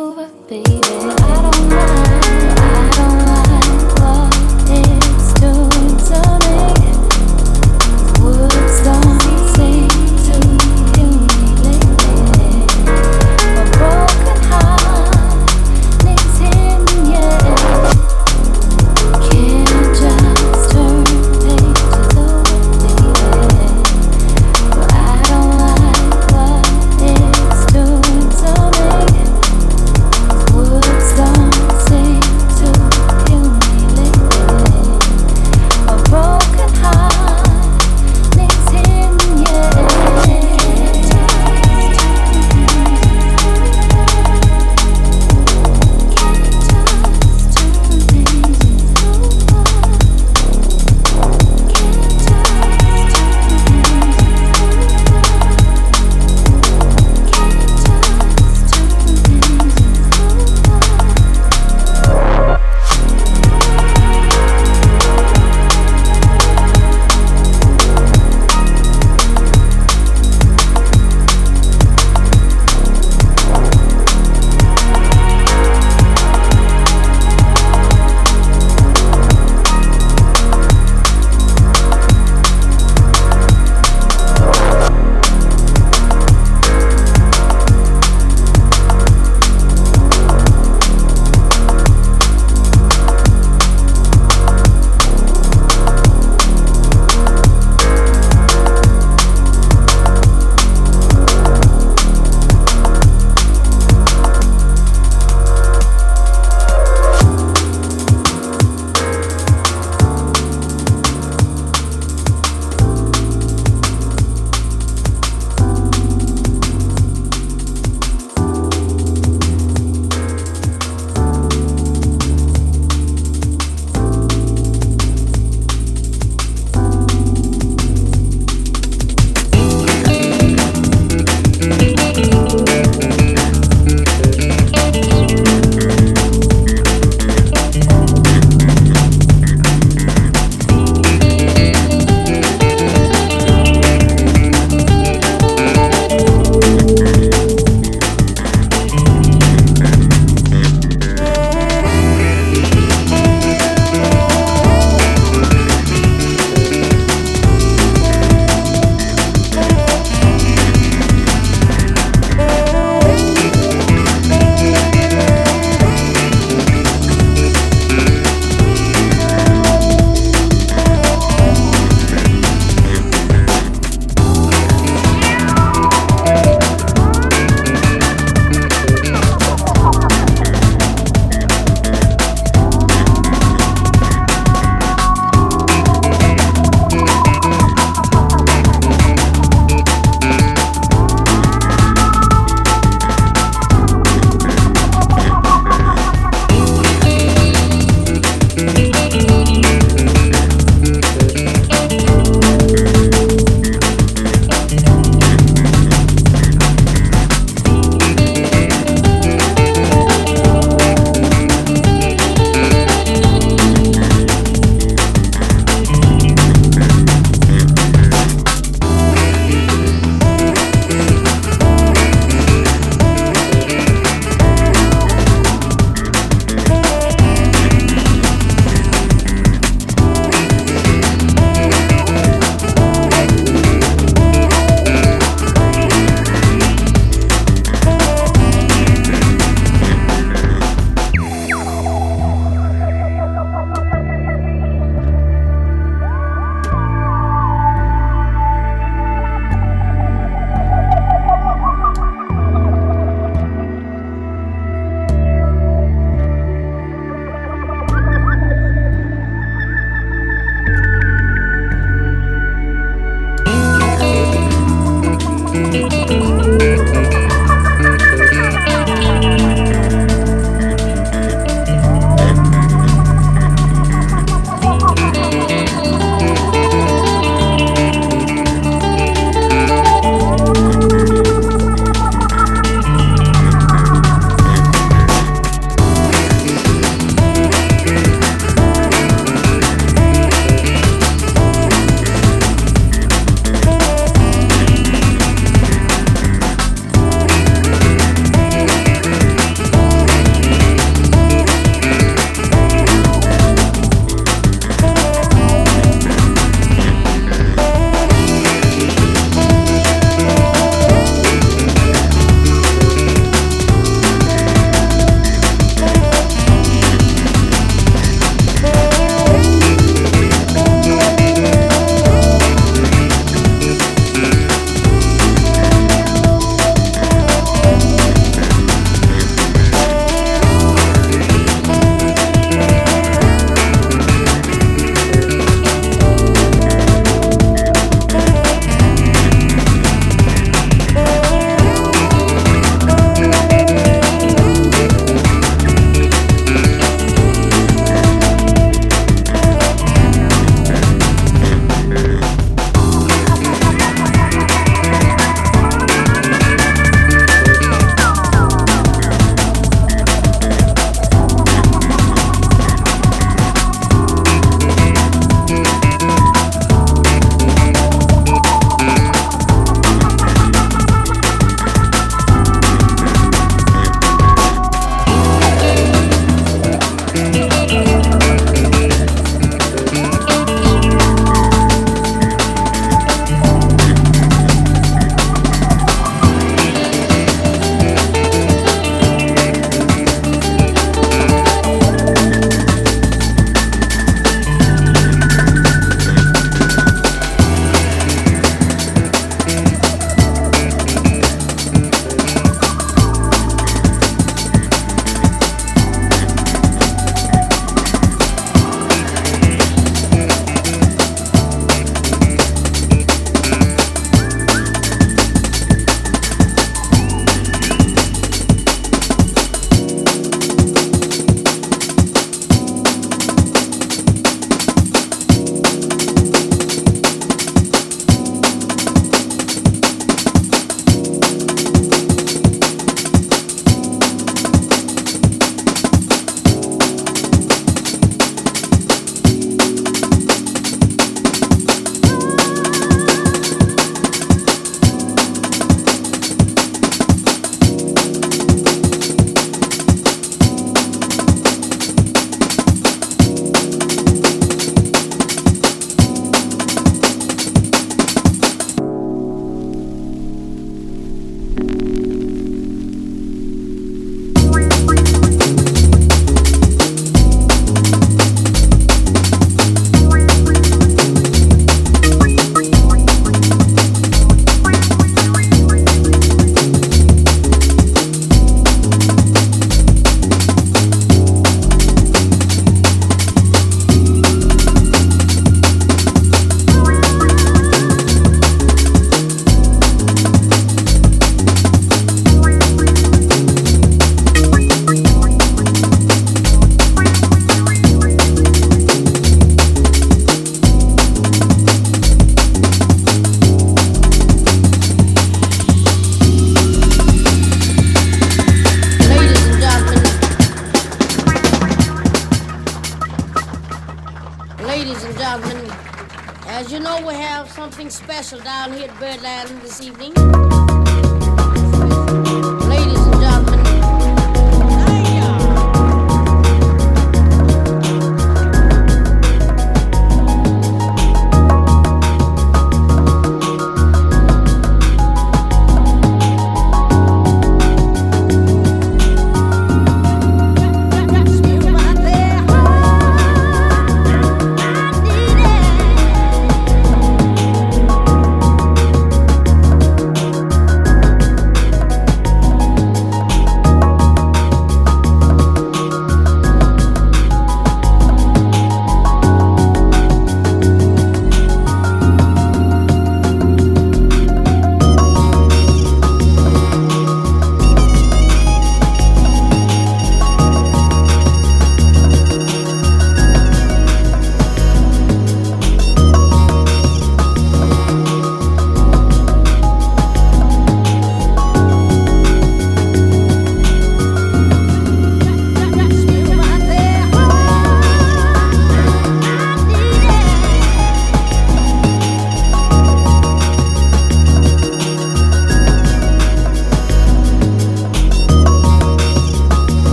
over, baby. I don't mind.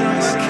summer